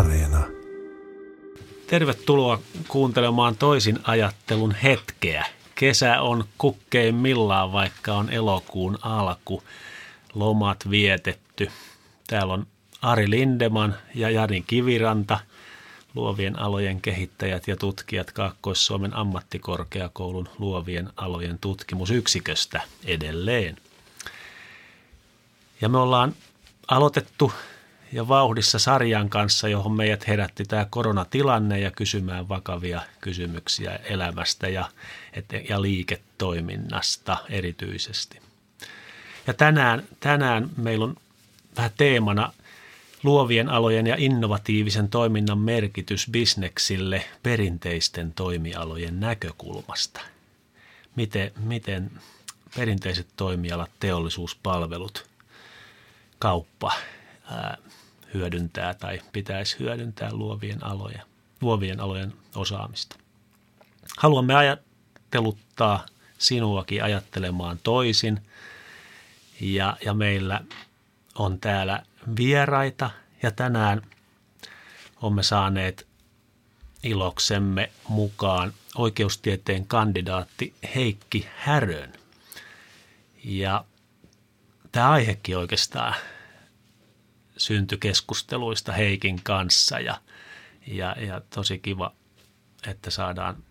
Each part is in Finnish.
Areena. Tervetuloa kuuntelemaan toisin ajattelun hetkeä. Kesä on kukkeimmillaan, vaikka on elokuun alku. Lomat vietetty. Täällä on Ari Lindeman ja Jari Kiviranta, luovien alojen kehittäjät ja tutkijat Kaakkois-Suomen ammattikorkeakoulun luovien alojen tutkimusyksiköstä edelleen. Ja me ollaan aloitettu ja vauhdissa sarjan kanssa, johon meidät herätti tämä koronatilanne ja kysymään vakavia kysymyksiä elämästä ja, ja liiketoiminnasta erityisesti. Ja tänään, tänään meillä on vähän teemana luovien alojen ja innovatiivisen toiminnan merkitys bisneksille perinteisten toimialojen näkökulmasta. Miten, miten perinteiset toimialat, teollisuuspalvelut, kauppa ää, hyödyntää tai pitäisi hyödyntää luovien alojen, luovien alojen osaamista. Haluamme ajatteluttaa sinuakin ajattelemaan toisin ja, ja meillä on täällä vieraita ja tänään olemme saaneet iloksemme mukaan oikeustieteen kandidaatti Heikki Härön. Ja tämä aihekin oikeastaan syntyi keskusteluista Heikin kanssa ja, ja, ja tosi kiva, että saadaan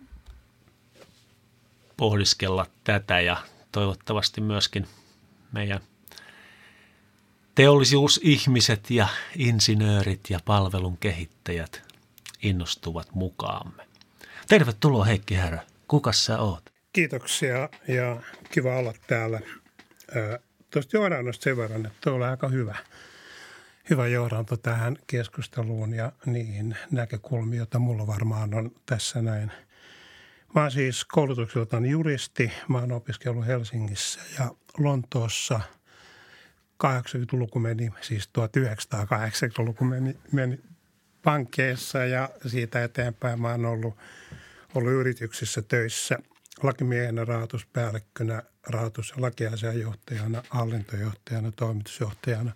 pohdiskella tätä ja toivottavasti myöskin meidän teollisuusihmiset ja insinöörit ja palvelun kehittäjät innostuvat mukaamme. Tervetuloa Heikki Härö. Kuka sä oot? Kiitoksia ja kiva olla täällä. Tuosta johdannosta sen verran, että tuo oli aika hyvä, hyvä johdanto tähän keskusteluun ja niihin näkökulmiin, joita mulla varmaan on tässä näin. Mä oon siis koulutukseltaan juristi. Mä oon opiskellut Helsingissä ja Lontoossa – 80-luku meni, siis 1980-luku meni, meni pankkeissa ja siitä eteenpäin mä oon ollut, ollut yrityksissä töissä lakimiehenä, rahoituspäällikkönä, rahoitus- ja lakiasianjohtajana, hallintojohtajana, toimitusjohtajana.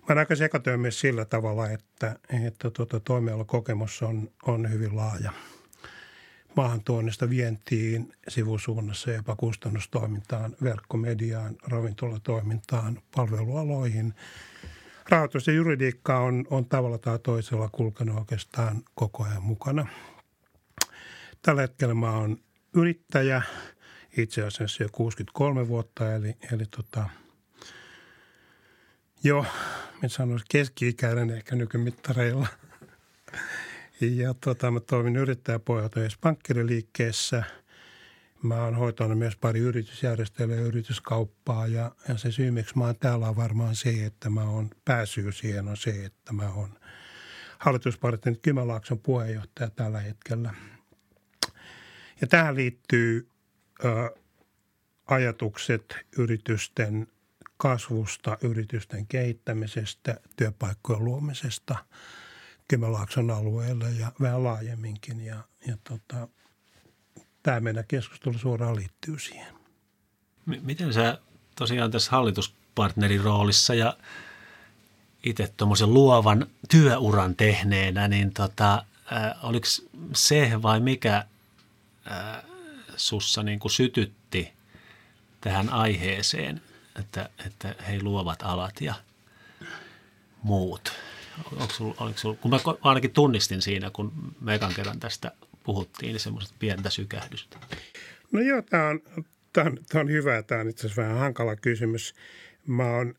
Mä oon aika sekatyömies sillä tavalla, että, että tuota, toimialakokemus on, on hyvin laaja – maahantuonnista vientiin sivusuunnassa jopa kustannustoimintaan, verkkomediaan, ravintolatoimintaan, palvelualoihin. Rahoitus ja juridiikka on, on tavalla tai toisella kulkenut oikeastaan koko ajan mukana. Tällä hetkellä mä oon yrittäjä, itse asiassa jo 63 vuotta, eli, eli tota, jo, mitä sanoisin, keski-ikäinen ehkä nykymittareilla – ja tota, mä toimin yrittäjäpohjautuneessa pankkiriliikkeessä. Mä oon hoitanut myös pari yritysjärjestelyä ja yrityskauppaa ja, ja se syy, miksi mä oon täällä on varmaan se, että mä oon pääsyy siihen on se, että mä oon hallituspartin Kymälaakson puheenjohtaja tällä hetkellä. Ja tähän liittyy ö, ajatukset yritysten kasvusta, yritysten kehittämisestä, työpaikkojen luomisesta – Kymenlaakson alueelle ja vähän laajemminkin. Ja, ja tota, tämä meidän keskustelu suoraan liittyy siihen. Miten sä tosiaan tässä hallituspartnerin roolissa ja itse tuommoisen luovan työuran tehneenä, niin tota, äh, oliko se vai mikä äh, sussa niin kuin sytytti tähän aiheeseen, että, että hei luovat alat ja muut – onko sul, oliko sul, kun mä ainakin tunnistin siinä, kun me ekan kerran tästä puhuttiin, niin semmoista pientä sykähdystä. No joo, tämä on, on, on hyvä. Tämä on itse asiassa vähän hankala kysymys. Mä oon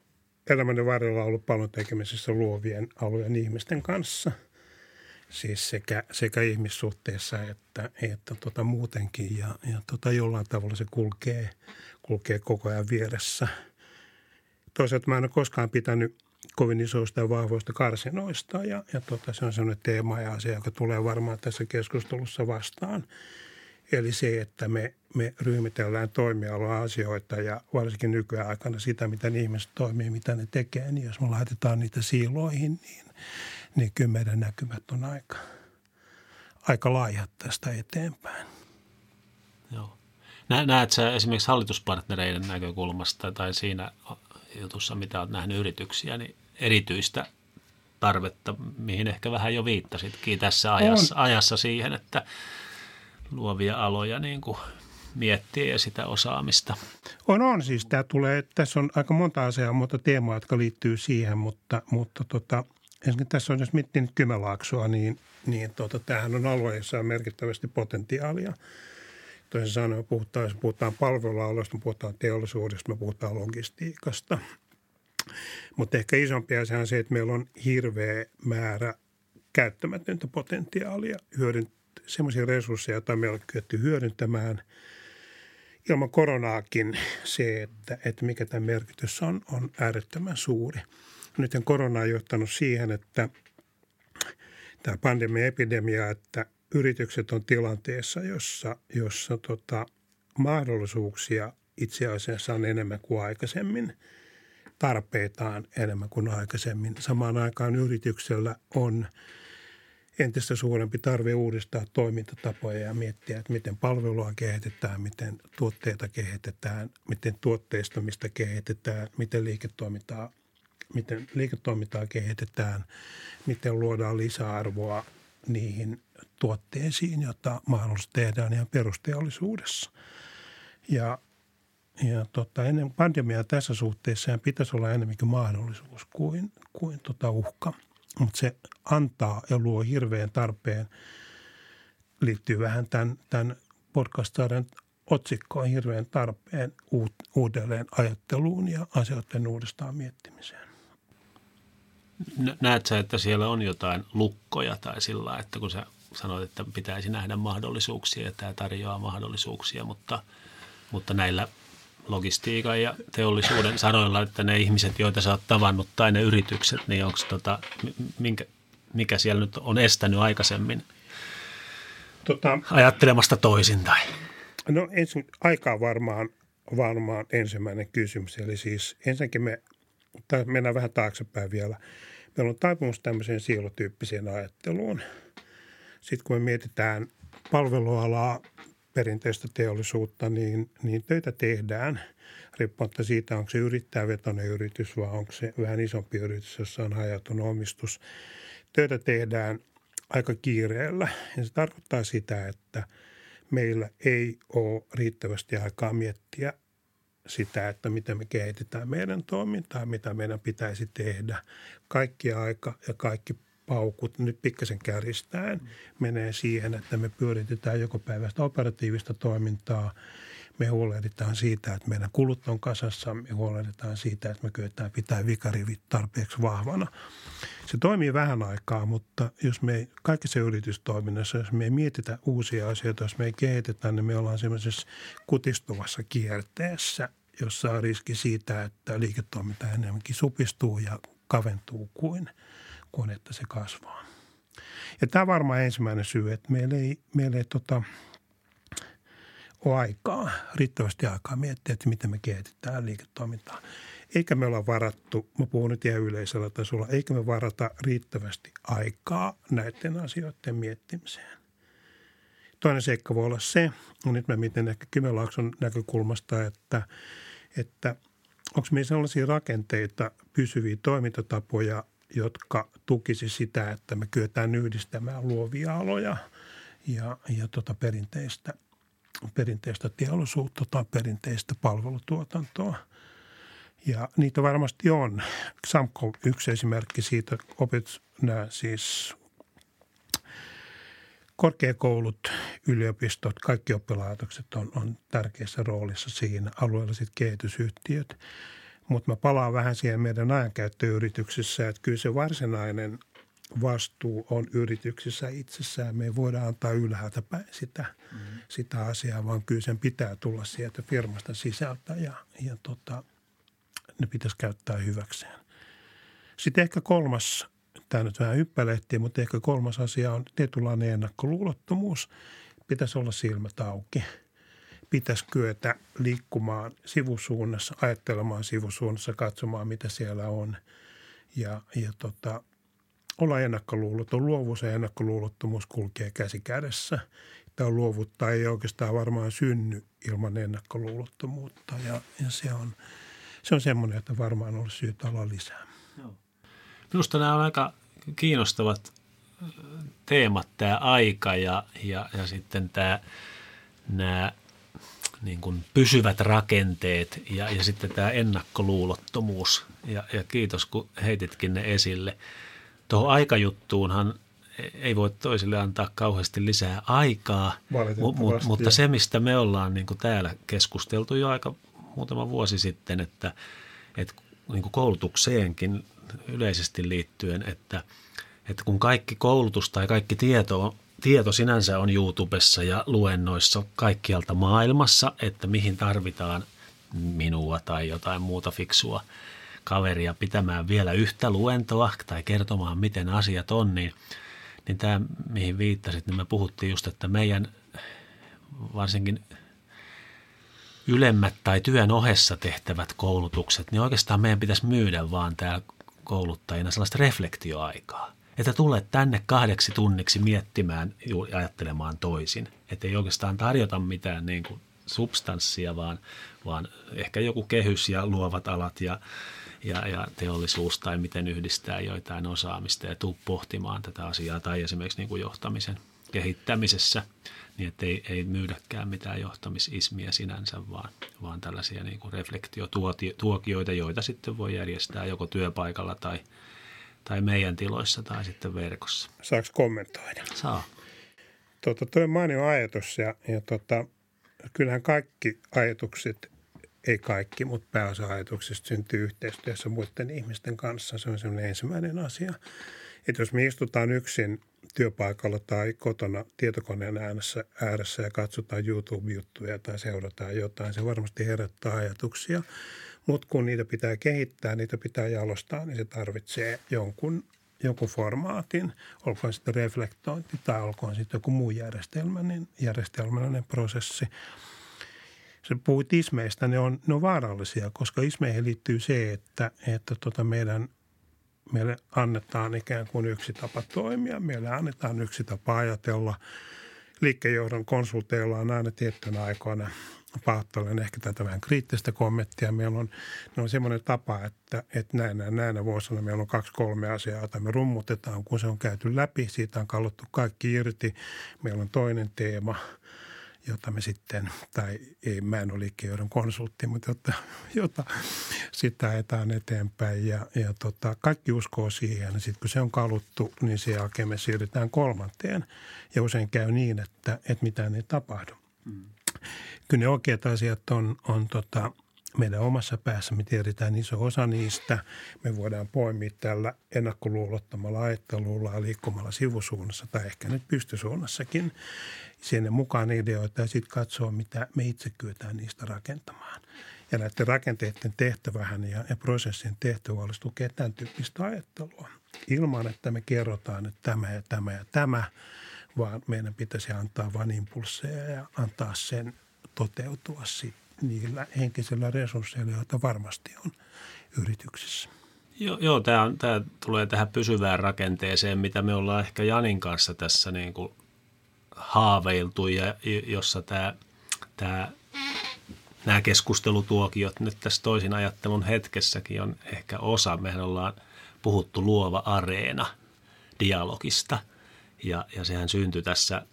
elämäni varrella ollut paljon tekemisissä luovien alueen ihmisten kanssa. Siis sekä, sekä ihmissuhteessa että, että tota muutenkin. Ja, ja tota jollain tavalla se kulkee, kulkee koko ajan vieressä. Toisaalta mä en ole koskaan pitänyt – kovin isoista ja vahvoista karsinoista ja, ja tota, se on sellainen teema ja asia, joka tulee varmaan tässä keskustelussa vastaan. Eli se, että me, me ryhmitellään toimialoa asioita ja varsinkin nykyaikana sitä, miten ihmiset toimii, mitä ne tekee, niin jos me laitetaan niitä siiloihin, niin, niin kyllä meidän näkymät on aika, aika laajat tästä eteenpäin. Joo. Näet sä esimerkiksi hallituspartnereiden näkökulmasta tai siinä jutussa, mitä olet nähnyt yrityksiä, niin erityistä tarvetta, mihin ehkä vähän jo viittasitkin tässä ajassa, ajassa siihen, että luovia aloja niin kuin miettiä ja sitä osaamista. On, on. Siis tämä tulee, tässä on aika monta asiaa, monta teemaa, jotka liittyy siihen, mutta, mutta tota, ensinnäkin tässä on, jos miettii nyt Kymenlaaksoa, niin, niin tota, tämähän on alue, jossa on merkittävästi potentiaalia. Toisin sanoen, puhutaan, jos puhutaan palvelualoista, me puhutaan teollisuudesta, me puhutaan logistiikasta. Mutta ehkä isompi asia on se, että meillä on hirveä määrä käyttämätöntä potentiaalia, hyödynt- semmoisia resursseja, joita me ollaan kyetty hyödyntämään – ilman koronaakin se, että, että mikä tämä merkitys on, on äärettömän suuri. Nyt korona on johtanut siihen, että tämä pandemia epidemia, että yritykset on tilanteessa, jossa, jossa tota, mahdollisuuksia itse asiassa on enemmän kuin aikaisemmin. Tarpeitaan enemmän kuin aikaisemmin. Samaan aikaan yrityksellä on – entistä suurempi tarve uudistaa toimintatapoja ja miettiä, että miten palvelua kehitetään, miten tuotteita kehitetään, miten tuotteistamista kehitetään, miten liiketoimintaa, miten liiketoimintaa kehitetään, miten luodaan lisäarvoa niihin tuotteisiin, joita mahdollisesti tehdään ihan perusteollisuudessa. Ja, ja tota, ennen pandemiaa tässä suhteessa pitäisi olla enemmänkin mahdollisuus kuin, kuin tota uhka – mutta se antaa ja luo hirveän tarpeen. Liittyy vähän tämän, tämän podcast otsikkoon hirveän tarpeen uudelleen ajatteluun ja asioiden uudestaan miettimiseen. Näet sä, että siellä on jotain lukkoja tai sillä, että kun sä sanoit, että pitäisi nähdä mahdollisuuksia ja tämä tarjoaa mahdollisuuksia, mutta, mutta näillä logistiikan ja teollisuuden sanoilla, että ne ihmiset, joita sä oot tavannut tai ne yritykset, niin onko tota, minkä, mikä siellä nyt on estänyt aikaisemmin tota, ajattelemasta toisin? Tai? No ensin, aikaa varmaan, varmaan ensimmäinen kysymys. Eli siis ensinnäkin me, tai mennään vähän taaksepäin vielä. Meillä on taipumus tämmöiseen siilotyyppiseen ajatteluun. Sitten kun me mietitään palvelualaa, perinteistä teollisuutta, niin, niin töitä tehdään riippumatta siitä, onko se yrittäjävetoinen yritys vai onko se vähän isompi yritys, jossa on hajautunut omistus. Töitä tehdään aika kiireellä ja se tarkoittaa sitä, että meillä ei ole riittävästi aikaa miettiä sitä, että miten me kehitetään meidän toimintaa, mitä meidän pitäisi tehdä. Kaikki aika ja kaikki paukut nyt pikkasen kärjistään menee siihen, että me pyöritetään joko päivästä operatiivista toimintaa, me huolehditaan siitä, että meidän kulut on kasassa, me huolehditaan siitä, että me kyetään pitää vikarivit tarpeeksi vahvana. Se toimii vähän aikaa, mutta jos me kaikissa yritystoiminnassa, jos me ei mietitä uusia asioita, jos me ei kehitetä, niin me ollaan semmoisessa kutistuvassa kierteessä, jossa on riski siitä, että liiketoiminta enemmänkin supistuu ja kaventuu kuin – kuin että se kasvaa. Ja tämä on varmaan ensimmäinen syy, että meillä ei, meillä ei tota, ole aikaa, riittävästi aikaa miettiä, että miten me kehitetään liiketoimintaa. Eikä me olla varattu, mä puhun nyt ihan yleisellä tasolla, eikä me varata riittävästi aikaa näiden asioiden miettimiseen. Toinen seikka voi olla se, ja nyt mä mietin ehkä Kymenlaakson näkökulmasta, että, että onko meillä sellaisia rakenteita, pysyviä toimintatapoja, jotka tukisi sitä, että me kyetään yhdistämään luovia aloja ja, ja tota perinteistä, perinteistä teollisuutta tai perinteistä palvelutuotantoa. Ja niitä varmasti on. Samko yksi esimerkki siitä, opet, nämä siis korkeakoulut, yliopistot, kaikki oppilaitokset on, on tärkeässä roolissa siinä, alueelliset kehitysyhtiöt – mutta mä palaan vähän siihen meidän ajankäyttöyrityksissä, että kyllä se varsinainen vastuu on yrityksissä itsessään. Me ei voida antaa ylhäältä päin sitä, mm-hmm. sitä asiaa, vaan kyllä sen pitää tulla sieltä firmasta sisältä ja, ja tota, ne pitäisi käyttää hyväkseen. Sitten ehkä kolmas, tämä nyt vähän hyppälehtiä, mutta ehkä kolmas asia on tietynlainen ennakkoluulottomuus. Pitäisi olla silmät auki – pitäisi kyetä liikkumaan sivusuunnassa, ajattelemaan sivusuunnassa, katsomaan mitä siellä on ja, ja tota, olla ennakkoluuloton. Luovuus ja ennakkoluulottomuus kulkee käsi kädessä. Tämä luovuttaa ei oikeastaan varmaan synny ilman ennakkoluulottomuutta ja, ja se on, se on semmoinen, että varmaan olisi syytä olla lisää. Minusta nämä on aika kiinnostavat teemat tämä aika ja, ja, ja sitten tämä, nämä niin kuin pysyvät rakenteet ja, ja sitten tämä ennakkoluulottomuus. Ja, ja kiitos, kun heititkin ne esille. Tuohon aikajuttuunhan ei voi toisille antaa kauheasti lisää aikaa, mu- mutta se, mistä me ollaan niin kuin täällä keskusteltu jo aika muutama vuosi sitten, että, että niin kuin koulutukseenkin yleisesti liittyen, että, että kun kaikki koulutus tai kaikki tieto, tieto sinänsä on YouTubessa ja luennoissa kaikkialta maailmassa, että mihin tarvitaan minua tai jotain muuta fiksua kaveria pitämään vielä yhtä luentoa tai kertomaan, miten asiat on, niin, niin tämä, mihin viittasit, niin me puhuttiin just, että meidän varsinkin ylemmät tai työn ohessa tehtävät koulutukset, niin oikeastaan meidän pitäisi myydä vaan täällä kouluttajina sellaista reflektioaikaa. Että tulet tänne kahdeksi tunniksi miettimään ja ajattelemaan toisin. Että ei oikeastaan tarjota mitään niin kuin substanssia, vaan, vaan ehkä joku kehys ja luovat alat ja, ja, ja teollisuus tai miten yhdistää joitain osaamista ja tuu pohtimaan tätä asiaa tai esimerkiksi niin kuin johtamisen kehittämisessä – niin että ei, ei myydäkään mitään johtamisismiä sinänsä, vaan, vaan tällaisia niin kuin reflektiotuokioita, joita sitten voi järjestää joko työpaikalla tai, tai meidän tiloissa tai sitten verkossa. Saako kommentoida? Saa. Tuota, tuo on mainio ajatus ja, ja tota, kyllähän kaikki ajatukset, ei kaikki, mutta pääosa ajatuksista syntyy yhteistyössä muiden ihmisten kanssa. Se on sellainen ensimmäinen asia. Että jos me istutaan yksin työpaikalla tai kotona tietokoneen äänessä, ääressä ja katsotaan YouTube-juttuja tai seurataan jotain, se varmasti herättää ajatuksia. Mutta kun niitä pitää kehittää, niitä pitää jalostaa, niin se tarvitsee jonkun, jonkun formaatin, olkoon sitten reflektointi tai olkoon sitten joku muu järjestelmällinen, järjestelmällinen prosessi. Se puhuit ismeistä, ne on, ne on vaarallisia, koska ismeihin liittyy se, että, että tota meidän – meille annetaan ikään kuin yksi tapa toimia, meille annetaan yksi tapa ajatella. Liikkeenjohdon konsulteilla on aina tiettynä aikoina pahoittelen ehkä tätä vähän kriittistä kommenttia. Meillä on, on semmoinen tapa, että, että näinä, näinä vuosina meillä on kaksi kolme asiaa, joita me rummutetaan. Kun se on käyty läpi, siitä on kallottu kaikki irti. Meillä on toinen teema – jota me sitten, tai ei, mä en ole liikkeenjohdon konsultti, mutta jota, jota sitä ajetaan eteenpäin. Ja, ja tota, kaikki uskoo siihen. Sitten kun se on kaluttu, niin sen jälkeen me siirrytään kolmanteen. Ja usein käy niin, että, että mitään ei tapahdu. Mm. Kyllä ne oikeat asiat on, on tota, meidän omassa päässä. Me tiedetään iso osa niistä. Me voidaan poimia tällä ennakkoluulottamalla ajattelulla ja liikkumalla sivusuunnassa tai ehkä nyt pystysuunnassakin sinne mukaan ideoita ja sitten katsoa, mitä me itse kyetään niistä rakentamaan. Ja näiden rakenteiden tehtävähän ja, ja prosessin tehtävä olisi tukea tämän tyyppistä ajattelua. Ilman, että me kerrotaan, että tämä ja tämä ja tämä, vaan meidän pitäisi antaa vain impulseja ja antaa sen toteutua sitten niillä henkisillä resursseilla, joita varmasti on yrityksissä. Joo, joo tämä, tämä tulee tähän pysyvään rakenteeseen, mitä me ollaan ehkä Janin kanssa tässä niin kuin haaveiltu ja jossa tämä, tämä, nämä keskustelutuokiot nyt tässä toisin ajattelun hetkessäkin on ehkä osa. Mehän ollaan puhuttu luova areena dialogista ja, ja sehän syntyi tässä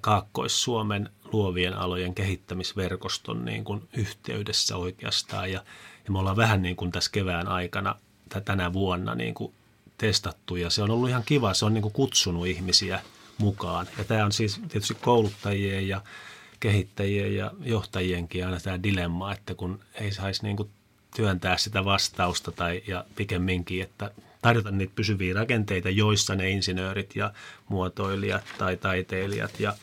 Kaakkois-Suomen luovien alojen kehittämisverkoston niin kuin yhteydessä oikeastaan. Ja, ja me ollaan vähän niin kuin tässä kevään aikana tänä vuonna niin kuin testattu ja se on ollut ihan kiva. Se on niin kuin kutsunut ihmisiä mukaan. Ja tämä on siis tietysti kouluttajien ja kehittäjien ja johtajienkin aina tämä dilemma, että kun ei saisi niin kuin työntää sitä vastausta tai ja pikemminkin, että tarjota niitä pysyviä rakenteita, joissa ne insinöörit ja muotoilijat tai taiteilijat ja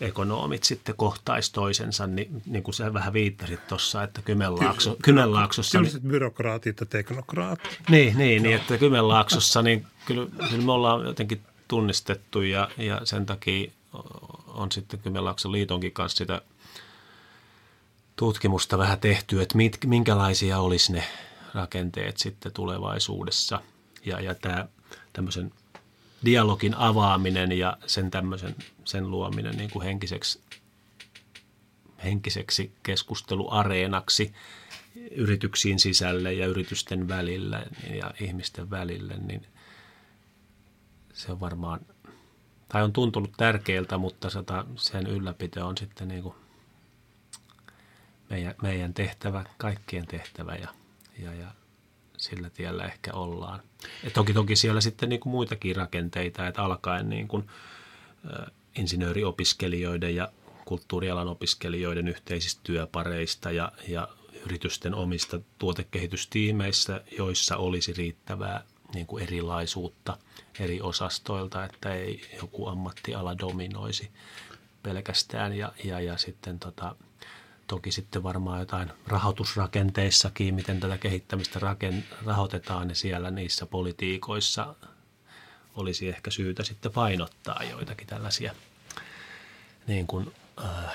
ekonomit sitten kohtaisi toisensa, niin, niin kuin sä vähän viittasit tuossa, että Kymenlaakso, Kymenlaaksossa... Tylliset niin, byrokraatit ja teknokraatit. Niin, niin, niin että Kymenlaaksossa niin kyllä, kyllä me ollaan jotenkin tunnistettu ja, ja sen takia on sitten Kymenlaakson liitonkin kanssa sitä tutkimusta vähän tehty, että mit, minkälaisia olisi ne rakenteet sitten tulevaisuudessa. Ja, ja tämä tämmöisen dialogin avaaminen ja sen tämmöisen, sen luominen niin kuin henkiseksi, henkiseksi keskusteluareenaksi yrityksiin sisälle ja yritysten välillä ja ihmisten välille, niin se on varmaan, tai on tuntunut tärkeältä, mutta sen ylläpito on sitten niin kuin meidän, meidän tehtävä, kaikkien tehtävä ja, ja, ja sillä tiellä ehkä ollaan. Et toki toki siellä sitten niin kuin muitakin rakenteita, että alkaen niin kuin, ä, insinööriopiskelijoiden ja kulttuurialan opiskelijoiden yhteisistä työpareista ja, ja yritysten omista tuotekehitystiimeistä, joissa olisi riittävää niin kuin erilaisuutta eri osastoilta, että ei joku ammattiala dominoisi pelkästään ja, ja, ja sitten tota, toki sitten varmaan jotain rahoitusrakenteissakin, miten tätä kehittämistä raken, rahoitetaan, niin siellä niissä politiikoissa olisi ehkä syytä sitten painottaa joitakin tällaisia niin kuin, äh,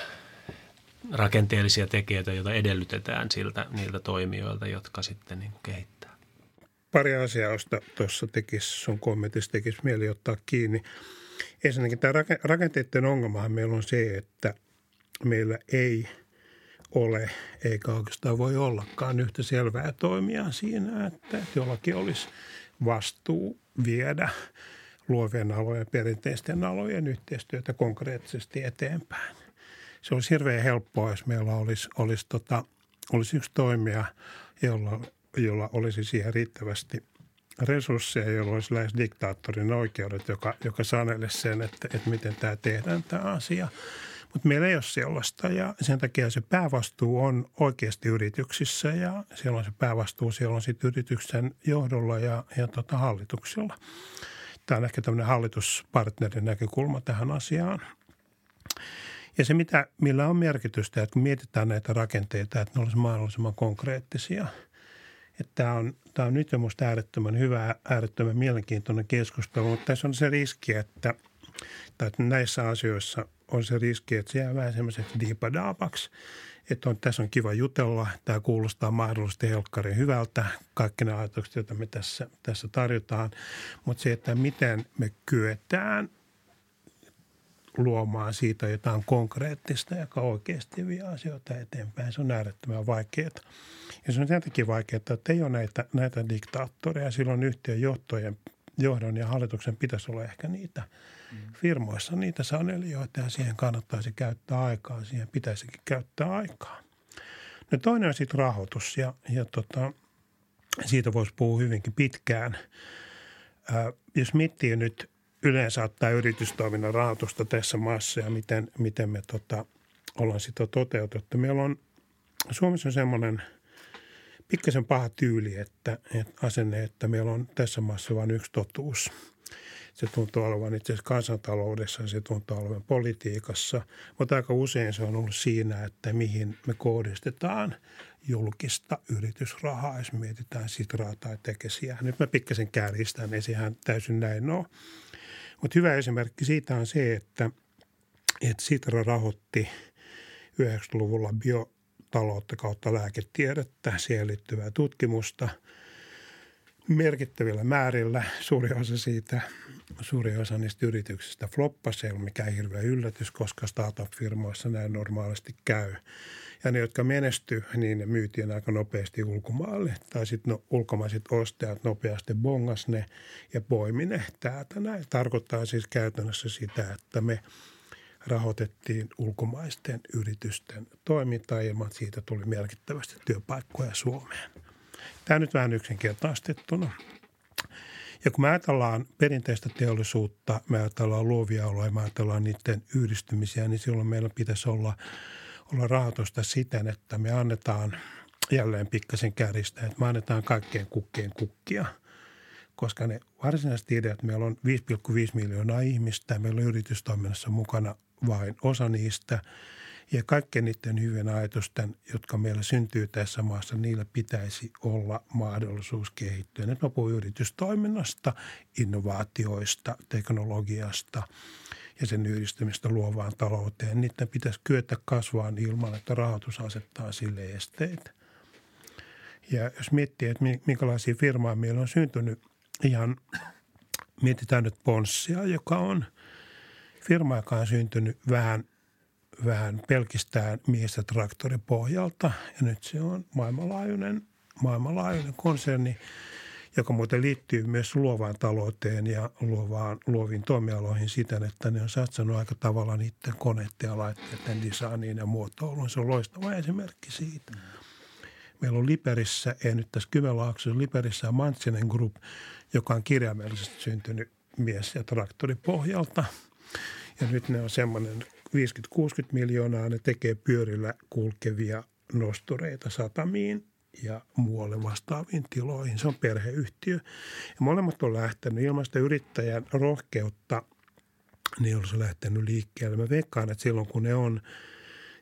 rakenteellisia tekijöitä, joita edellytetään siltä, niiltä toimijoilta, jotka sitten niin kuin kehittää. Pari asiaa, josta tuossa tekisi, sun kommentissa tekisi mieli ottaa kiinni. Ensinnäkin tämä rakenteiden ongelmahan meillä on se, että meillä ei – ole, eikä oikeastaan voi ollakaan yhtä selvää toimia siinä, että jollakin olisi vastuu viedä luovien alojen, perinteisten alojen yhteistyötä konkreettisesti eteenpäin. Se olisi hirveän helppoa, jos meillä olisi, olisi, tota, olisi yksi toimija, jolla, jolla olisi siihen riittävästi resursseja, jolla olisi lähes diktaattorin oikeudet, joka, joka sanelisi sen, että, että miten tämä tehdään tämä asia – mutta meillä ei ole sellaista ja sen takia se päävastuu on oikeasti yrityksissä ja siellä on se päävastuu, siellä on sitten yrityksen johdolla ja, ja tota hallituksella. Tämä on ehkä tämmöinen hallituspartnerin näkökulma tähän asiaan. Ja se, mitä, millä on merkitystä, että kun mietitään näitä rakenteita, että ne olisivat mahdollisimman konkreettisia. Että tämä on, tämä on nyt jo minusta äärettömän hyvä, äärettömän mielenkiintoinen keskustelu, mutta tässä on se riski, että, että näissä asioissa on se riski, että se jää vähän semmoiseksi diipadaapaksi. Että on, tässä on kiva jutella, tämä kuulostaa mahdollisesti helkkarin hyvältä, kaikki ne ajatukset, joita me tässä, tässä tarjotaan. Mutta se, että miten me kyetään luomaan siitä jotain konkreettista, joka oikeasti vie asioita eteenpäin. Se on äärettömän vaikeaa. Ja se on sen takia vaikeaa, että ei ole näitä, näitä diktaattoreja. Silloin yhtiön johtojen, johdon ja hallituksen pitäisi olla ehkä niitä – firmoissa niitä sanelijoita ja siihen kannattaisi käyttää aikaa, siihen pitäisikin käyttää aikaa. No toinen on sitten rahoitus ja, ja tota, siitä voisi puhua hyvinkin pitkään. Ää, jos miettii nyt yleensä ottaa yritystoiminnan rahoitusta tässä maassa ja miten, miten me tota, ollaan sitä toteutettu. Meillä on, Suomessa on semmoinen pikkasen paha tyyli, että, että asenne, että meillä on tässä maassa vain yksi totuus – se tuntuu olevan itse asiassa kansantaloudessa se tuntuu olevan politiikassa. Mutta aika usein se on ollut siinä, että mihin me kohdistetaan julkista yritysrahaa, jos mietitään Sitraa tai Tekesiä. Nyt mä pikkasen kärjistän, ei sehän täysin näin ole. Mutta hyvä esimerkki siitä on se, että, että Sitra rahoitti 90-luvulla biotaloutta kautta lääketiedettä, siihen liittyvää tutkimusta – merkittävillä määrillä. Suuri osa siitä, suuri osa niistä yrityksistä floppasi, ei ole mikään hirveä yllätys, koska startup-firmoissa näin normaalisti käy. Ja ne, jotka menestyy, niin ne myytiin aika nopeasti ulkomaalle. Tai sitten no, ulkomaiset ostajat nopeasti bongas ne ja poimi ne täältä. Näin tarkoittaa siis käytännössä sitä, että me rahoitettiin ulkomaisten yritysten toimintaa että siitä tuli merkittävästi työpaikkoja Suomeen. Tämä nyt vähän yksinkertaistettuna. Ja kun me ajatellaan perinteistä teollisuutta, me ajatellaan luovia oloja, me ajatellaan niiden yhdistymisiä, niin silloin meillä pitäisi olla, olla rahoitusta siten, että me annetaan jälleen pikkasen kärjistä, että me annetaan kaikkeen kukkeen kukkia – koska ne varsinaiset ideat, meillä on 5,5 miljoonaa ihmistä, meillä on yritystoiminnassa mukana vain osa niistä – ja kaikkien niiden hyvien ajatusten, jotka meillä syntyy tässä maassa, niillä pitäisi olla mahdollisuus kehittyä. Nyt mä puhun yritystoiminnasta, innovaatioista, teknologiasta ja sen yhdistymistä luovaan talouteen. Niiden pitäisi kyetä kasvaan ilman, että rahoitus asettaa sille esteitä. Ja jos miettii, että minkälaisia firmaa meillä on syntynyt, ihan mietitään nyt Ponssia, joka on firma, joka on syntynyt vähän – vähän pelkistään miestä traktoripohjalta ja nyt se on maailmanlaajuinen, maailmanlaajuinen konserni, joka muuten liittyy myös luovaan talouteen ja luovaan, luoviin toimialoihin siten, että ne on satsannut aika tavalla niiden koneiden ja laitteiden designiin ja muotoiluun. Se on loistava esimerkki siitä. Meillä on Liperissä, ei nyt tässä Kymenlaaksossa, Liperissä on Mantsinen Group, joka on kirjaimellisesti syntynyt mies- ja traktoripohjalta. Ja nyt ne on semmoinen 50-60 miljoonaa, ne tekee pyörillä kulkevia nostureita satamiin ja muualle vastaaviin tiloihin. Se on perheyhtiö. Ja molemmat on lähtenyt ilman sitä yrittäjän rohkeutta, niin se lähtenyt liikkeelle. Mä veikkaan, että silloin kun ne on,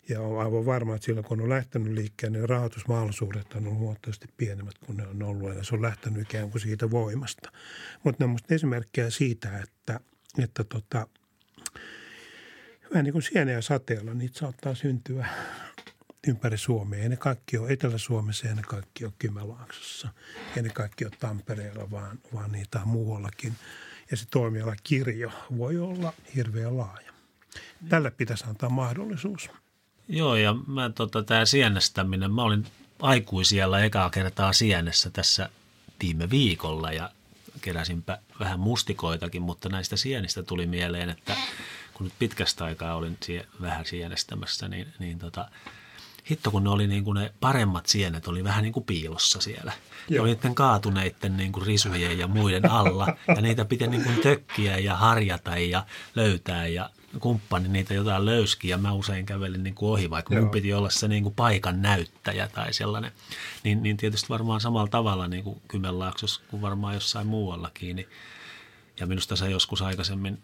ja on aivan varma, että silloin kun on lähtenyt liikkeelle, niin rahoitusmahdollisuudet on ollut huomattavasti pienemmät kuin ne on ollut. Ja se on lähtenyt ikään kuin siitä voimasta. Mutta ne on esimerkkejä siitä, että, että tota, vähän niin kuin sieniä sateella, niitä saattaa syntyä ympäri Suomea. Ei ne kaikki ole Etelä-Suomessa, ei ne kaikki ole Kymenlaaksossa, ei ne kaikki ole Tampereella, vaan, vaan niitä on muuallakin. Ja se toimiala kirjo voi olla hirveän laaja. Tällä pitäisi antaa mahdollisuus. Joo, ja mä tota, tämä sienestäminen, mä olin aikuisiellä ekaa kertaa sienessä tässä viime viikolla ja keräsinpä vähän mustikoitakin, mutta näistä sienistä tuli mieleen, että kun nyt pitkästä aikaa olin sie, vähän sienestämässä, niin, niin tota, hitto kun ne oli niin kuin ne paremmat sienet oli vähän niin kuin piilossa siellä. Ja oli niiden kaatuneiden niin kuin risujen ja muiden alla ja niitä piti niin kuin tökkiä ja harjata ja löytää ja kumppani niitä jotain löyski ja mä usein kävelin niin kuin ohi, vaikka Joo. mun piti olla se niin kuin paikan näyttäjä tai sellainen. Niin, niin tietysti varmaan samalla tavalla niin kuin Kymenlaaksossa kuin varmaan jossain muuallakin. Niin, ja minusta sä joskus aikaisemmin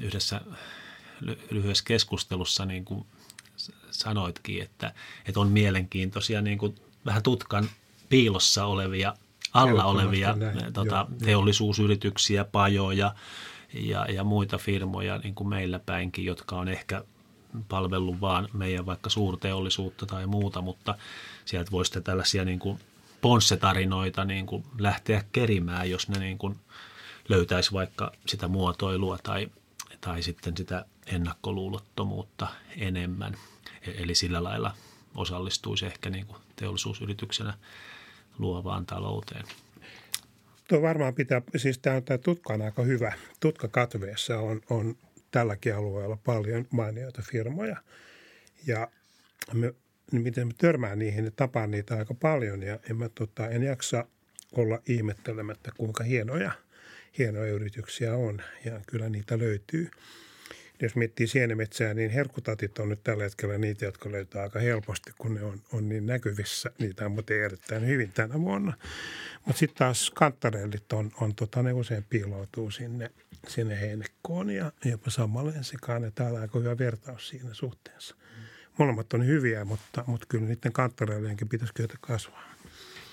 yhdessä lyhyessä keskustelussa niin kuin sanoitkin, että, että on mielenkiintoisia niin kuin vähän tutkan piilossa olevia, alla olevia näin, tota, joo, teollisuusyrityksiä, pajoja ja, ja muita firmoja niin kuin meillä päinkin, jotka on ehkä palvellut vaan meidän vaikka suurteollisuutta tai muuta, mutta sieltä voisi sitten tällaisia niin kuin ponssetarinoita niin kuin lähteä kerimään, jos ne niin kuin löytäisi vaikka sitä muotoilua tai, tai sitten sitä ennakkoluulottomuutta enemmän. E-, eli sillä lailla osallistuisi ehkä niin kuin teollisuusyrityksenä luovaan talouteen. Tuo varmaan pitää, siis tämä, tämä tutka on aika hyvä. Tutkakatveessa on, on tälläkin alueella paljon mainioita firmoja. Ja me, niin miten me törmään niihin, niin tapaan niitä aika paljon ja en, mä, tota, en jaksa olla ihmettelemättä, kuinka hienoja, hienoja yrityksiä on ja kyllä niitä löytyy – jos miettii sienemetsää, niin herkkutatit on nyt tällä hetkellä niitä, jotka löytää aika helposti, kun ne on, on niin näkyvissä. Niitä on muuten erittäin hyvin tänä vuonna. Mutta sitten taas kantarellit on, on tota, ne usein piiloutuu sinne, sinne heinekkoon ja jopa samalle sekaan. Ja täällä on aika hyvä vertaus siinä suhteessa. Molemmat on hyviä, mutta, mutta kyllä niiden kantarellienkin pitäisi kyetä kasvaa.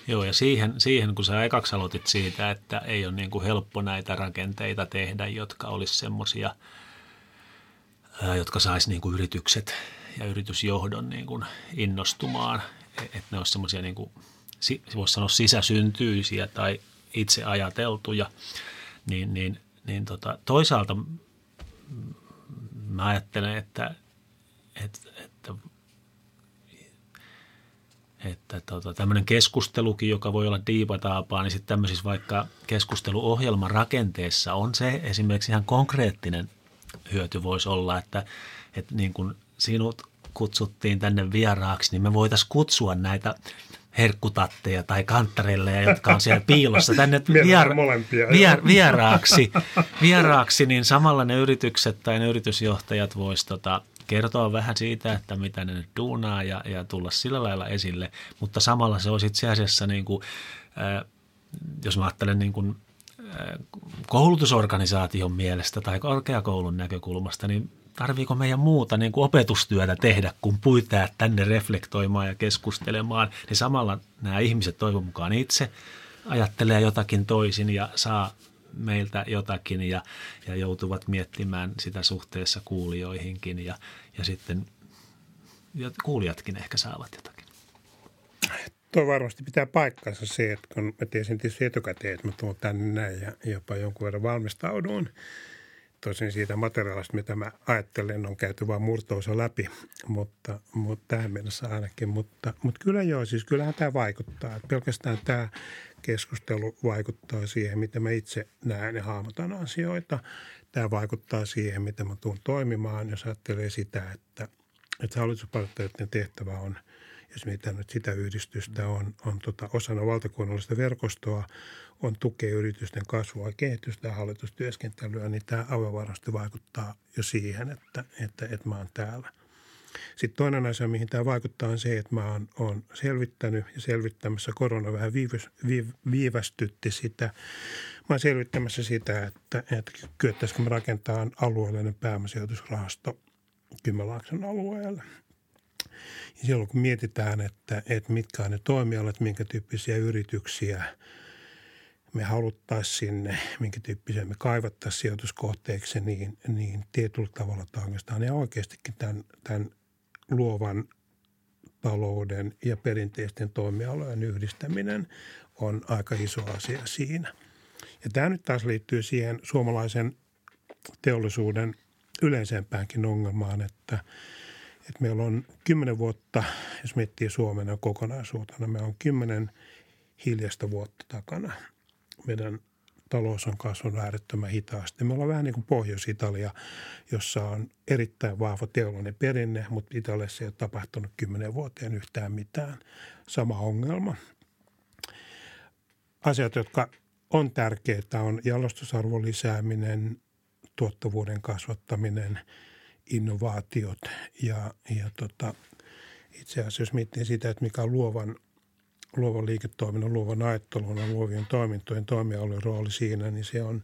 Joo, ja siihen, siihen kun sä ekaksi aloitit siitä, että ei ole niin kuin helppo näitä rakenteita tehdä, jotka olisi semmoisia – jotka saisi niin kuin yritykset ja yritysjohdon niin kuin innostumaan, e, että ne olisi semmoisia niin kuin, voisi sanoa sisäsyntyisiä tai itse ajateltuja, niin, niin, niin tota, toisaalta mä ajattelen, että, että, että että tota, tämmöinen keskustelukin, joka voi olla diipataapaa, niin sitten tämmöisissä vaikka keskusteluohjelman rakenteessa on se esimerkiksi ihan konkreettinen hyöty voisi olla, että, että niin kuin sinut kutsuttiin tänne vieraaksi, niin me voitaisiin kutsua näitä herkkutatteja tai kanttareille, jotka on siellä piilossa tänne vier, vier, vieraaksi, vieraaksi, niin samalla ne yritykset tai ne yritysjohtajat voisivat tota, kertoa vähän siitä, että mitä ne nyt duunaa ja, ja tulla sillä lailla esille, mutta samalla se olisi itse asiassa, niin kuin, äh, jos mä ajattelen niin kuin koulutusorganisaation mielestä tai korkeakoulun näkökulmasta, niin tarviiko meidän muuta niin kuin opetustyötä tehdä, kun pyytää tänne reflektoimaan ja keskustelemaan, niin samalla nämä ihmiset toivon mukaan itse ajattelee jotakin toisin ja saa meiltä jotakin ja, ja joutuvat miettimään sitä suhteessa kuulijoihinkin ja, ja sitten ja kuulijatkin ehkä saavat jotakin. Tuo varmasti pitää paikkansa se, että kun mä tiesin tietysti etukäteen, että mä tulen tänne näin ja jopa jonkun verran valmistauduin Tosin siitä materiaalista, mitä mä ajattelen, on käyty vain murtoosa läpi, mutta, mutta tähän mennessä ainakin. Mutta, mutta kyllä joo, siis kyllähän tämä vaikuttaa. Että pelkästään tämä keskustelu vaikuttaa siihen, miten mä itse näen ja hahmotan asioita. Tämä vaikuttaa siihen, miten mä tuun toimimaan, jos ajattelee sitä, että, että hallituspartioiden tehtävä on – jos mitä nyt sitä yhdistystä on, on tota osana valtakunnallista verkostoa, on tukea yritysten kasvua ja kehitystä ja hallitustyöskentelyä, niin tämä aivan varmasti vaikuttaa jo siihen, että, että, että mä oon täällä. Sitten toinen asia, mihin tämä vaikuttaa, on se, että mä oon, oon selvittänyt ja selvittämässä korona vähän viivys, viiv, viivästytti sitä. Mä oon selvittämässä sitä, että, että kyettäisikö me rakentaa alueellinen pääomasijoitusrahasto Kymenlaakson alueelle. Ja silloin kun mietitään, että, että mitkä on ne toimialat, minkä tyyppisiä yrityksiä – me haluttaisiin sinne, minkä tyyppisiä me kaivattaisiin sijoituskohteeksi, niin, niin tietyllä tavalla tämä oikeastaan ja oikeastikin tämän, tämän luovan talouden ja perinteisten toimialojen yhdistäminen on aika iso asia siinä. Ja tämä nyt taas liittyy siihen suomalaisen teollisuuden yleisempäänkin ongelmaan, että, että meillä on kymmenen vuotta, jos miettii Suomen kokonaisuutena, me on kymmenen hiljasta vuotta takana – meidän talous on kasvanut äärettömän hitaasti. Me ollaan vähän niin kuin Pohjois-Italia, jossa on erittäin vahva teollinen perinne, mutta Italiassa ei ole tapahtunut kymmenen vuoteen yhtään mitään. Sama ongelma. Asiat, jotka on tärkeitä, on jalostusarvon lisääminen, tuottavuuden kasvattaminen, innovaatiot ja, ja tota, itse asiassa jos miettii sitä, että mikä on luovan – luovan liiketoiminnan, luovan ajattelun ja luovien toimintojen toimialueen rooli siinä, niin se on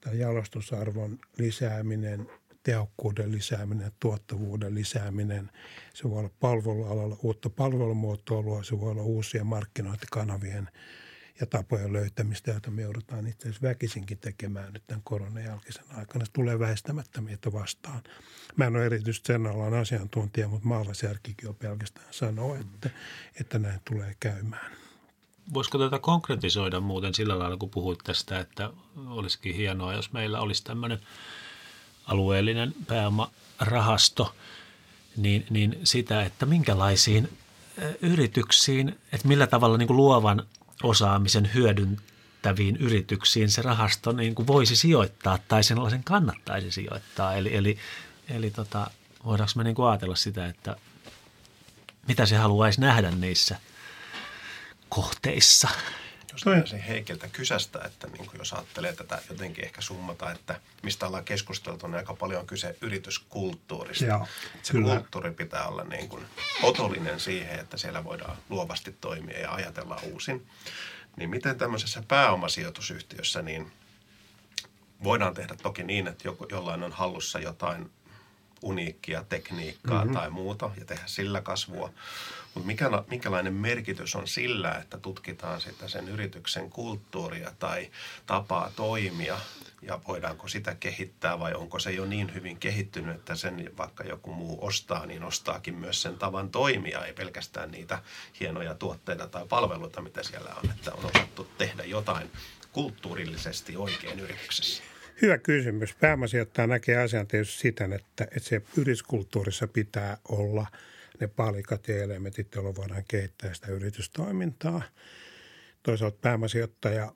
tämä jalostusarvon lisääminen, tehokkuuden lisääminen, tuottavuuden lisääminen. Se voi olla palvelualalla uutta palvelumuotoilua, se voi olla uusia markkinointikanavien ja tapojen löytämistä, joita me joudutaan itse asiassa väkisinkin tekemään nyt tämän koronan jälkeisen aikana. Se tulee väistämättä meitä vastaan. Mä en ole erityisesti sen alan asiantuntija, mutta maalaisjärkikin on pelkästään sanoa, että, että näin tulee käymään. Voisiko tätä konkretisoida muuten sillä lailla, kun puhuit tästä, että olisikin hienoa, jos meillä olisi tämmöinen alueellinen pääomarahasto, niin, niin sitä, että minkälaisiin yrityksiin, että millä tavalla niin kuin luovan osaamisen hyödyntäviin yrityksiin se rahasto niin kuin voisi sijoittaa tai sellaisen kannattaisi sijoittaa. Eli, eli, eli tota, voidaanko me niin kuin ajatella sitä, että mitä se haluaisi nähdä niissä kohteissa – jos se Heikiltä kysästä, että niin kuin jos ajattelee tätä jotenkin ehkä summata, että mistä ollaan keskusteltu, niin aika paljon on kyse yrityskulttuurista. Joo, se kyllä. kulttuuri pitää olla niin kuin otollinen siihen, että siellä voidaan luovasti toimia ja ajatella uusin. Niin miten tämmöisessä pääomasijoitusyhtiössä niin voidaan tehdä toki niin, että joku, jollain on hallussa jotain uniikkia tekniikkaa mm-hmm. tai muuta ja tehdä sillä kasvua. Mutta mikä, minkälainen merkitys on sillä, että tutkitaan sitä sen yrityksen kulttuuria tai tapaa toimia ja voidaanko sitä kehittää vai onko se jo niin hyvin kehittynyt, että sen vaikka joku muu ostaa, niin ostaakin myös sen tavan toimia, ei pelkästään niitä hienoja tuotteita tai palveluita, mitä siellä on, että on osattu tehdä jotain kulttuurillisesti oikein yrityksessä. Hyvä kysymys. Pääomasijoittaja näkee asian tietysti siten, että, että se yrityskulttuurissa pitää olla ne palikat ja elementit, joilla voidaan kehittää sitä yritystoimintaa. Toisaalta pääomasijoittaja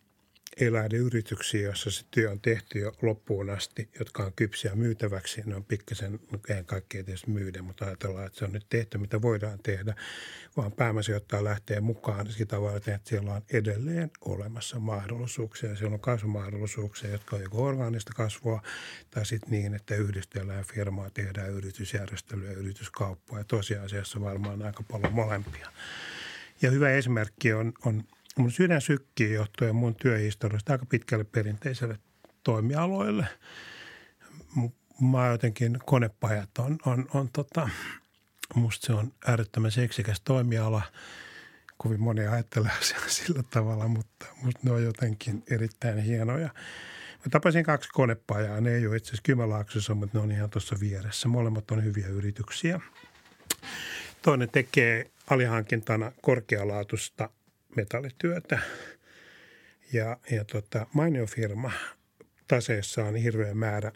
ei lähde yrityksiin, joissa se työ on tehty jo loppuun asti, jotka on kypsiä myytäväksi. Ne on pikkasen, eihän kaikki tietysti myydä, mutta ajatellaan, että se on nyt tehty, mitä voidaan tehdä. Vaan pääomasijoittaja lähtee mukaan sitä varten, että siellä on edelleen olemassa mahdollisuuksia. Siellä on kasvumahdollisuuksia, jotka on joko orgaanista kasvua tai sitten niin, että yhdistellään firmaa, tehdään yritysjärjestelyä, yrityskauppaa ja tosiasiassa varmaan aika paljon molempia. Ja hyvä esimerkki on, on mun sydän sykkii johtuen mun työhistoriasta aika pitkälle perinteiselle toimialoille. Mä jotenkin konepajat on, on, on tota, musta se on äärettömän seksikäs toimiala. Kovin moni ajattelee asiaa sillä tavalla, mutta musta ne on jotenkin erittäin hienoja. Mä tapasin kaksi konepajaa. Ne ei ole itse asiassa Kymälaaksossa, mutta ne on ihan tuossa vieressä. Molemmat on hyviä yrityksiä. Toinen tekee alihankintana korkealaatuista metallityötä. Ja, ja tota, mainio firma taseessa on hirveä määrä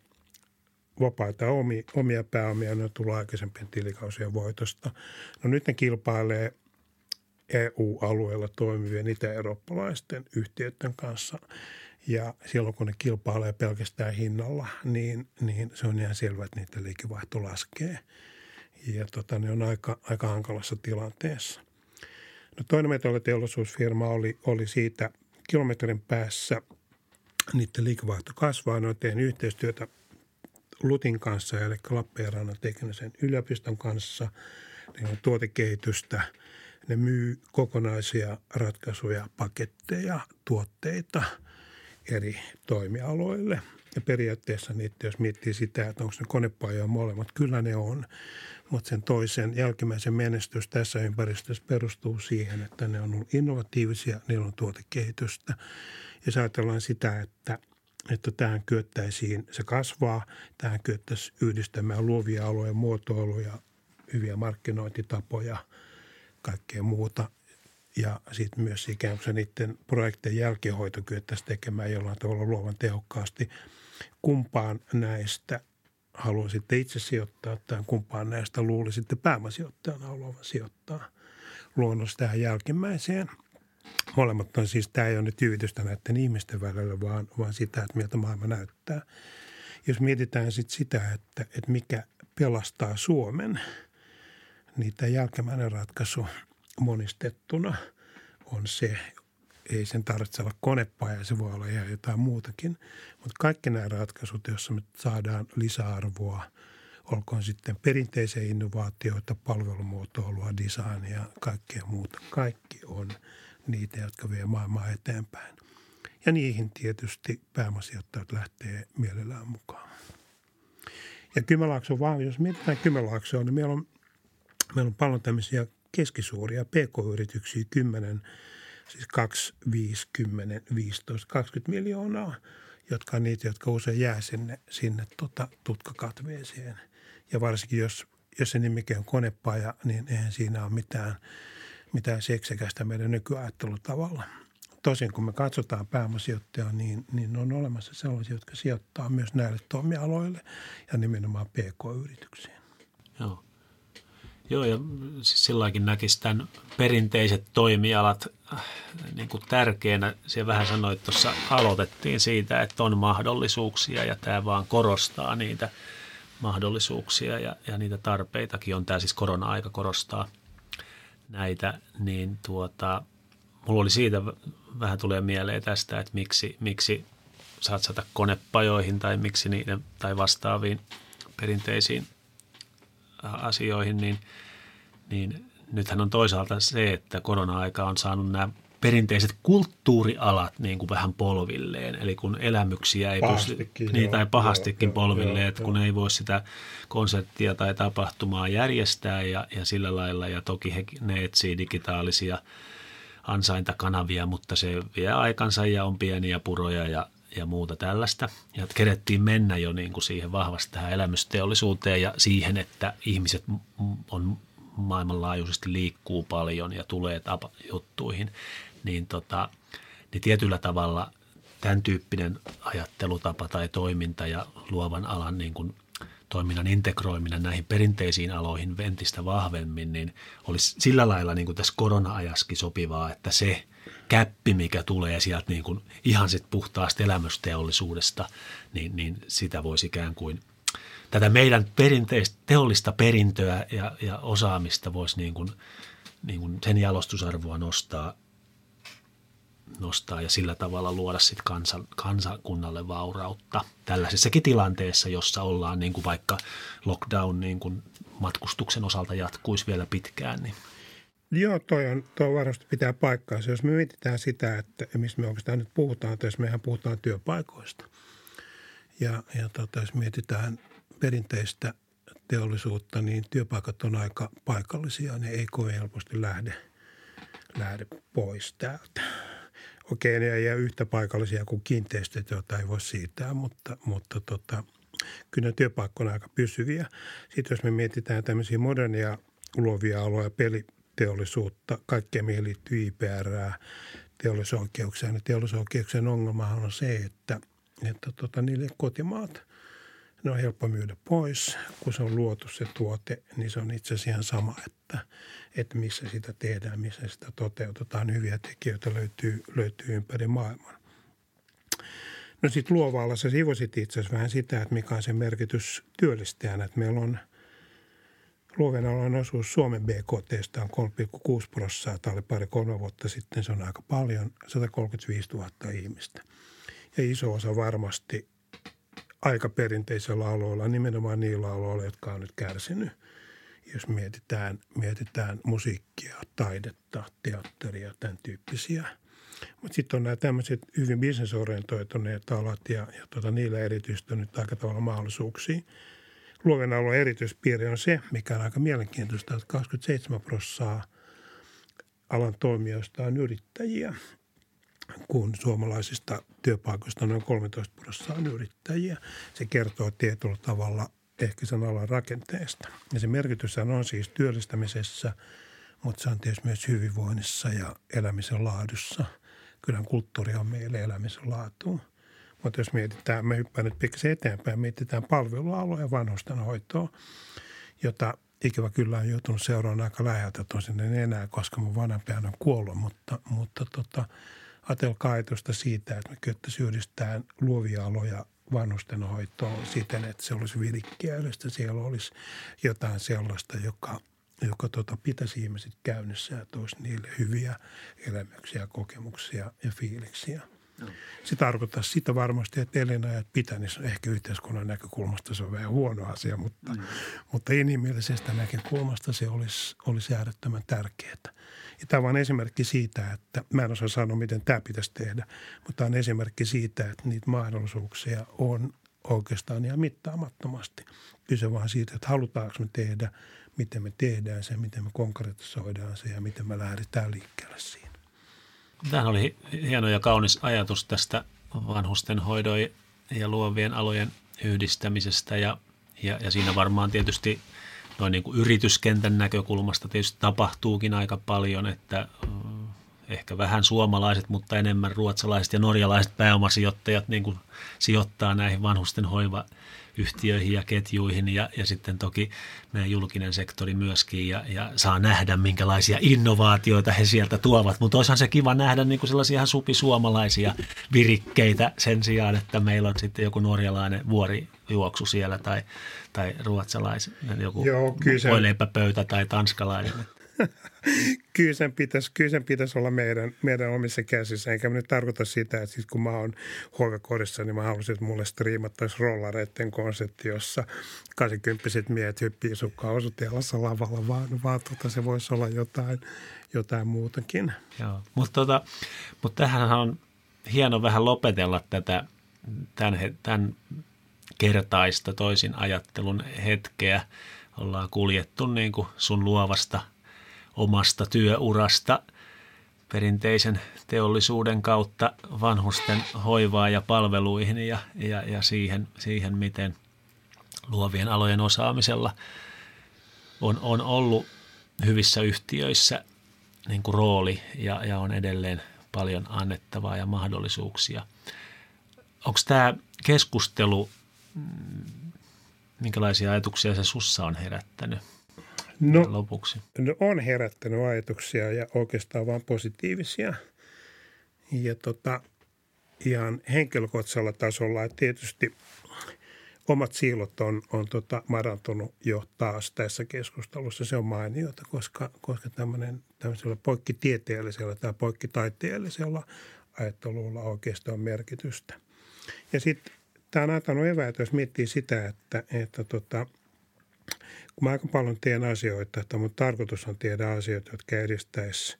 vapaita omia, omia pääomia, ne on tullut aikaisempien tilikausien voitosta. No nyt ne kilpailee EU-alueella toimivien itä-eurooppalaisten yhtiöiden kanssa. Ja silloin kun ne kilpailee pelkästään hinnalla, niin, niin se on ihan selvä, että niiden liikevaihto laskee. Ja tota, ne on aika, aika hankalassa tilanteessa. No toinen metalliteollisuusfirma oli, oli siitä kilometrin päässä. Niiden liikevaihto kasvaa. Ne on tehnyt yhteistyötä Lutin kanssa, eli Lappeenrannan teknisen yliopiston kanssa. Ne on tuotekehitystä. Ne myy kokonaisia ratkaisuja, paketteja, tuotteita eri toimialoille. Ja periaatteessa niitä, jos miettii sitä, että onko ne konepajoja molemmat, kyllä ne on. Mutta sen toisen jälkimmäisen menestys tässä ympäristössä perustuu siihen, että ne on ollut innovatiivisia, niillä on tuotekehitystä. Ja ajatellaan sitä, että, että tähän kyettäisiin, se kasvaa, tähän kyettäisiin yhdistämään luovia alueen muotoiluja, hyviä markkinointitapoja, kaikkea muuta. Ja sitten myös ikään kuin se niiden projektien jälkihoito kyettäisiin tekemään jollain tavalla luovan tehokkaasti. Kumpaan näistä – haluaisitte itse sijoittaa tai kumpaan näistä luulisitte pääomasijoittajana haluavan sijoittaa luonnossa tähän jälkimmäiseen. Molemmat on siis, tämä ei ole nyt tyyvitystä näiden ihmisten välillä, vaan, vaan sitä, että miltä maailma näyttää. Jos mietitään sitten sitä, että, että mikä pelastaa Suomen, niin tämä jälkimmäinen ratkaisu monistettuna on se, ei sen tarvitse olla konepaja, se voi olla ihan jotain muutakin. Mutta kaikki nämä ratkaisut, joissa me saadaan lisäarvoa, olkoon sitten perinteisiä innovaatioita, palvelumuotoilua, designia, kaikkea muuta. Kaikki on niitä, jotka vie maailmaa eteenpäin. Ja niihin tietysti pääomasijoittajat lähtee mielellään mukaan. Ja Kymenlaakso vaan, jos mietitään Kymenlaaksoa, niin meillä on, meillä on paljon tämmöisiä keskisuuria pk-yrityksiä, kymmenen siis 2, 5, 10, 15, 20 miljoonaa, jotka on niitä, jotka usein jää sinne, sinne tota, tutkakatveeseen. Ja varsinkin jos, jos se nimike on konepaja, niin eihän siinä ole mitään, mitään seksekästä meidän nykyajattelutavalla. Tosin kun me katsotaan pääomasijoittajaa, niin, niin on olemassa sellaisia, jotka sijoittaa myös näille toimialoille ja nimenomaan PK-yrityksiin. Joo. Joo, ja siis silläkin näkisi tämän perinteiset toimialat äh, niin kuin tärkeänä. Siellä vähän sanoit, tuossa aloitettiin siitä, että on mahdollisuuksia ja tämä vaan korostaa niitä mahdollisuuksia ja, ja niitä tarpeitakin on. Tämä siis korona-aika korostaa näitä, niin tuota, mulla oli siitä vähän tulee mieleen tästä, että miksi, miksi satsata konepajoihin tai miksi niiden tai vastaaviin perinteisiin asioihin, niin, niin nythän on toisaalta se, että korona-aika on saanut nämä perinteiset kulttuurialat niin kuin vähän polvilleen. Eli kun elämyksiä ei pysty, niin, tai pahastikin joo, polvilleen, joo, että kun joo. ei voi sitä konserttia tai tapahtumaa järjestää ja, ja sillä lailla. Ja toki he, ne etsii digitaalisia ansaintakanavia, mutta se vie aikansa ja on pieniä puroja ja, ja muuta tällaista. Ja kerettiin mennä jo niin kuin siihen vahvasti tähän elämysteollisuuteen ja siihen, että ihmiset on maailmanlaajuisesti liikkuu paljon ja tulee tapa, juttuihin, niin, tota, niin tietyllä tavalla tämän tyyppinen ajattelutapa tai toiminta ja luovan alan niin kuin toiminnan integroiminen näihin perinteisiin aloihin entistä vahvemmin, niin olisi sillä lailla niin kuin tässä korona-ajaskin sopivaa, että se – käppi, mikä tulee sieltä niin kuin ihan sit puhtaasta elämysteollisuudesta, niin, niin sitä voisi ikään kuin tätä meidän perinteistä teollista perintöä ja, ja osaamista voisi niin kuin, niin kuin sen jalostusarvoa nostaa, nostaa ja sillä tavalla luoda sit kansan, kansakunnalle vaurautta tällaisessakin tilanteessa, jossa ollaan niin kuin vaikka lockdown niin kuin matkustuksen osalta jatkuisi vielä pitkään, niin – Joo, toi, on, toi varmasti pitää paikkaansa. Jos me mietitään sitä, että mistä me oikeastaan nyt puhutaan, jos mehän puhutaan työpaikoista. Ja, ja tota, jos mietitään perinteistä teollisuutta, niin työpaikat on aika paikallisia. Ne ei kovin helposti lähde, lähde pois täältä. Okei, ne ei ole yhtä paikallisia kuin kiinteistöt, joita ei voi siirtää, mutta, mutta tota, kyllä työpaikkoja on aika pysyviä. Sitten jos me mietitään tämmöisiä modernia luovia aloja, peli, teollisuutta, kaikkea mihin liittyy IPR, teollisoikeuksien. Ja teollisoikeuksien ongelmahan on se, että, että tota, niille kotimaat, ne on helppo myydä pois. Kun se on luotu se tuote, niin se on itse asiassa ihan sama, että, että missä sitä tehdään, missä sitä toteutetaan. Hyviä tekijöitä löytyy, löytyy ympäri maailman. No sitten luovalla se sivusit itse asiassa vähän sitä, että mikä on sen merkitys työllistäjänä. Että meillä on luoven alan osuus Suomen BKT on 3,6 prosenttia. Tämä oli pari-kolme vuotta sitten, se on aika paljon, 135 000 ihmistä. Ja iso osa varmasti aika perinteisellä aloilla, nimenomaan niillä aloilla, jotka on nyt kärsinyt. Jos mietitään, mietitään musiikkia, taidetta, teatteria, tämän tyyppisiä. Mutta sitten on nämä tämmöiset hyvin bisnesorientoituneet alat ja, ja tota, niillä erityisesti on nyt aika tavalla mahdollisuuksia. Luoven alueen erityispiiri on se, mikä on aika mielenkiintoista, että 27 prosenttia alan toimijoista on yrittäjiä kun suomalaisista työpaikoista noin 13 prosenttia on yrittäjiä. Se kertoo tietyllä tavalla ehkä sen alan rakenteesta. Ja se merkitys on siis työllistämisessä, mutta se on tietysti myös hyvinvoinnissa ja elämisen laadussa. Kyllä kulttuuri on meille elämisen laatuun. Mutta jos mietitään, me hyppään nyt pikkasen eteenpäin, mietitään palvelualoja ja vanhustenhoitoa, jota ikävä kyllä on joutunut seuraamaan aika läheltä, tosin en enää, koska mun vanhempi on kuollut, mutta, mutta tota, ajatelkaa ajatusta siitä, että me kyettäisiin yhdistää luovia aloja vanhustenhoitoon siten, että se olisi virikkeellistä. Siellä olisi jotain sellaista, joka, joka tota, pitäisi ihmiset käynnissä ja toisi niille hyviä elämyksiä, kokemuksia ja fiiliksiä. No. Se tarkoittaa sitä varmasti, että elinajat pitäisi. Ehkä yhteiskunnan näkökulmasta se on vähän huono asia, mutta, mm. mutta inhimillisestä näkökulmasta se olisi, olisi äärettömän tärkeää. Ja tämä on esimerkki siitä, että mä en osaa sanoa, miten tämä pitäisi tehdä, mutta tämä on esimerkki siitä, että niitä mahdollisuuksia on oikeastaan ihan mittaamattomasti. Kyse vaan siitä, että halutaanko me tehdä, miten me tehdään se, miten me konkretisoidaan se ja miten me lähdetään liikkeelle siinä. Tämä oli hieno ja kaunis ajatus tästä vanhusten hoidon ja luovien alojen yhdistämisestä ja, ja, ja siinä varmaan tietysti – noin niin kuin yrityskentän näkökulmasta tietysti tapahtuukin aika paljon, että ehkä vähän suomalaiset, mutta enemmän ruotsalaiset ja norjalaiset pääomasijoittajat niin kuin sijoittaa näihin vanhusten hoiva yhtiöihin ja ketjuihin ja, ja sitten toki meidän julkinen sektori myöskin ja, ja saa nähdä, minkälaisia innovaatioita he sieltä tuovat. Mutta olisihan se kiva nähdä niin kuin sellaisia ihan supisuomalaisia virikkeitä sen sijaan, että meillä on sitten joku norjalainen vuorijuoksu siellä tai, tai ruotsalaisen joku Joo, voileipäpöytä tai tanskalainen. kyllä, sen pitäisi, kyllä sen pitäisi olla meidän, meidän omissa käsissä. Enkä nyt tarkoita sitä, että siis kun mä oon hoivakodissa, niin mä haluaisin, että mulle striimattaisiin rollareiden konsepti, jossa 80 miehet hyppii sukkausutielassa lavalla, vaan, vaan tota, se voisi olla jotain, jotain muutakin. Joo, mutta tota, mut tähän on hieno vähän lopetella tätä tämän, tämän kertaista toisin ajattelun hetkeä. Ollaan kuljettu niin kuin sun luovasta – omasta työurasta perinteisen teollisuuden kautta vanhusten hoivaa ja palveluihin ja, ja, ja siihen, siihen, miten luovien alojen osaamisella on, on ollut hyvissä yhtiöissä niin kuin rooli ja, ja on edelleen paljon annettavaa ja mahdollisuuksia. Onko tämä keskustelu, mm, minkälaisia ajatuksia se sussa on herättänyt? No, lopuksi? No on herättänyt ajatuksia ja oikeastaan vain positiivisia. Ja tota, ihan henkilökohtaisella tasolla, että tietysti omat siilot on, on tota marantunut jo taas tässä keskustelussa. Se on mainiota, koska, koska tämmöinen, tämmöisellä poikkitieteellisellä tai poikkitaiteellisella ajattelulla oikeastaan on merkitystä. Ja sitten tämä on antanut eväät, jos miettii sitä, että, että tota, kun mä aika paljon teen asioita, että mun tarkoitus on tehdä asioita, jotka edistäisi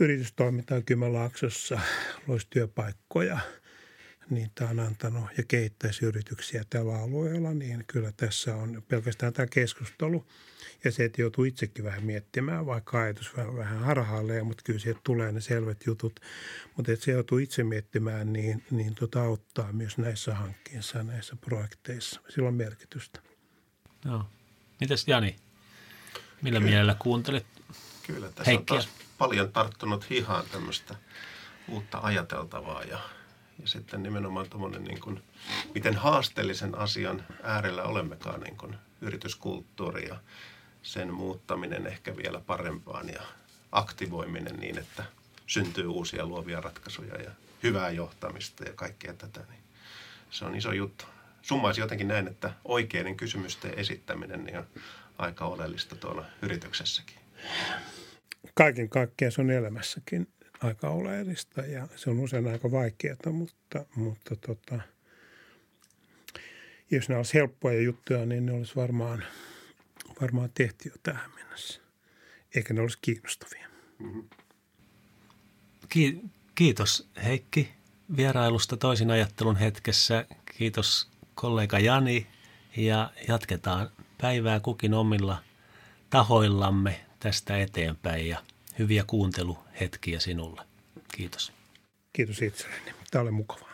yritystoimintaa Kymenlaaksossa, loisi työpaikkoja, tämä on antanut ja kehittäisi yrityksiä tällä alueella, niin kyllä tässä on pelkästään tämä keskustelu ja se, että joutuu itsekin vähän miettimään, vaikka ajatus vähän, vähän harhailee, mutta kyllä sieltä tulee ne selvät jutut. Mutta että se joutuu itse miettimään, niin, niin tota auttaa myös näissä hankkeissa näissä projekteissa. Sillä on merkitystä. Joo. Mites Jani? Millä Kyllä. mielellä kuuntelit Kyllä, tässä Heikkiä? on taas paljon tarttunut hihaan tämmöistä uutta ajateltavaa ja, ja sitten nimenomaan tuommoinen, niin kuin, miten haasteellisen asian äärellä olemmekaan niin kuin yrityskulttuuri ja sen muuttaminen ehkä vielä parempaan ja aktivoiminen niin, että syntyy uusia luovia ratkaisuja ja hyvää johtamista ja kaikkea tätä, niin se on iso juttu. Summaisin jotenkin näin, että oikeiden kysymysten esittäminen niin on aika oleellista tuolla yrityksessäkin. Kaiken kaikkiaan se on elämässäkin aika oleellista ja se on usein aika vaikeaa, mutta, mutta tota, jos ne olisi helppoja juttuja, niin ne olisi varmaan, varmaan tehty jo tähän mennessä. Eikä ne olisi kiinnostavia. Mm-hmm. Kiitos Heikki vierailusta toisin ajattelun hetkessä. Kiitos kollega Jani ja jatketaan päivää kukin omilla tahoillamme tästä eteenpäin ja hyviä kuunteluhetkiä sinulle. Kiitos. Kiitos itselleni. Tämä oli mukavaa.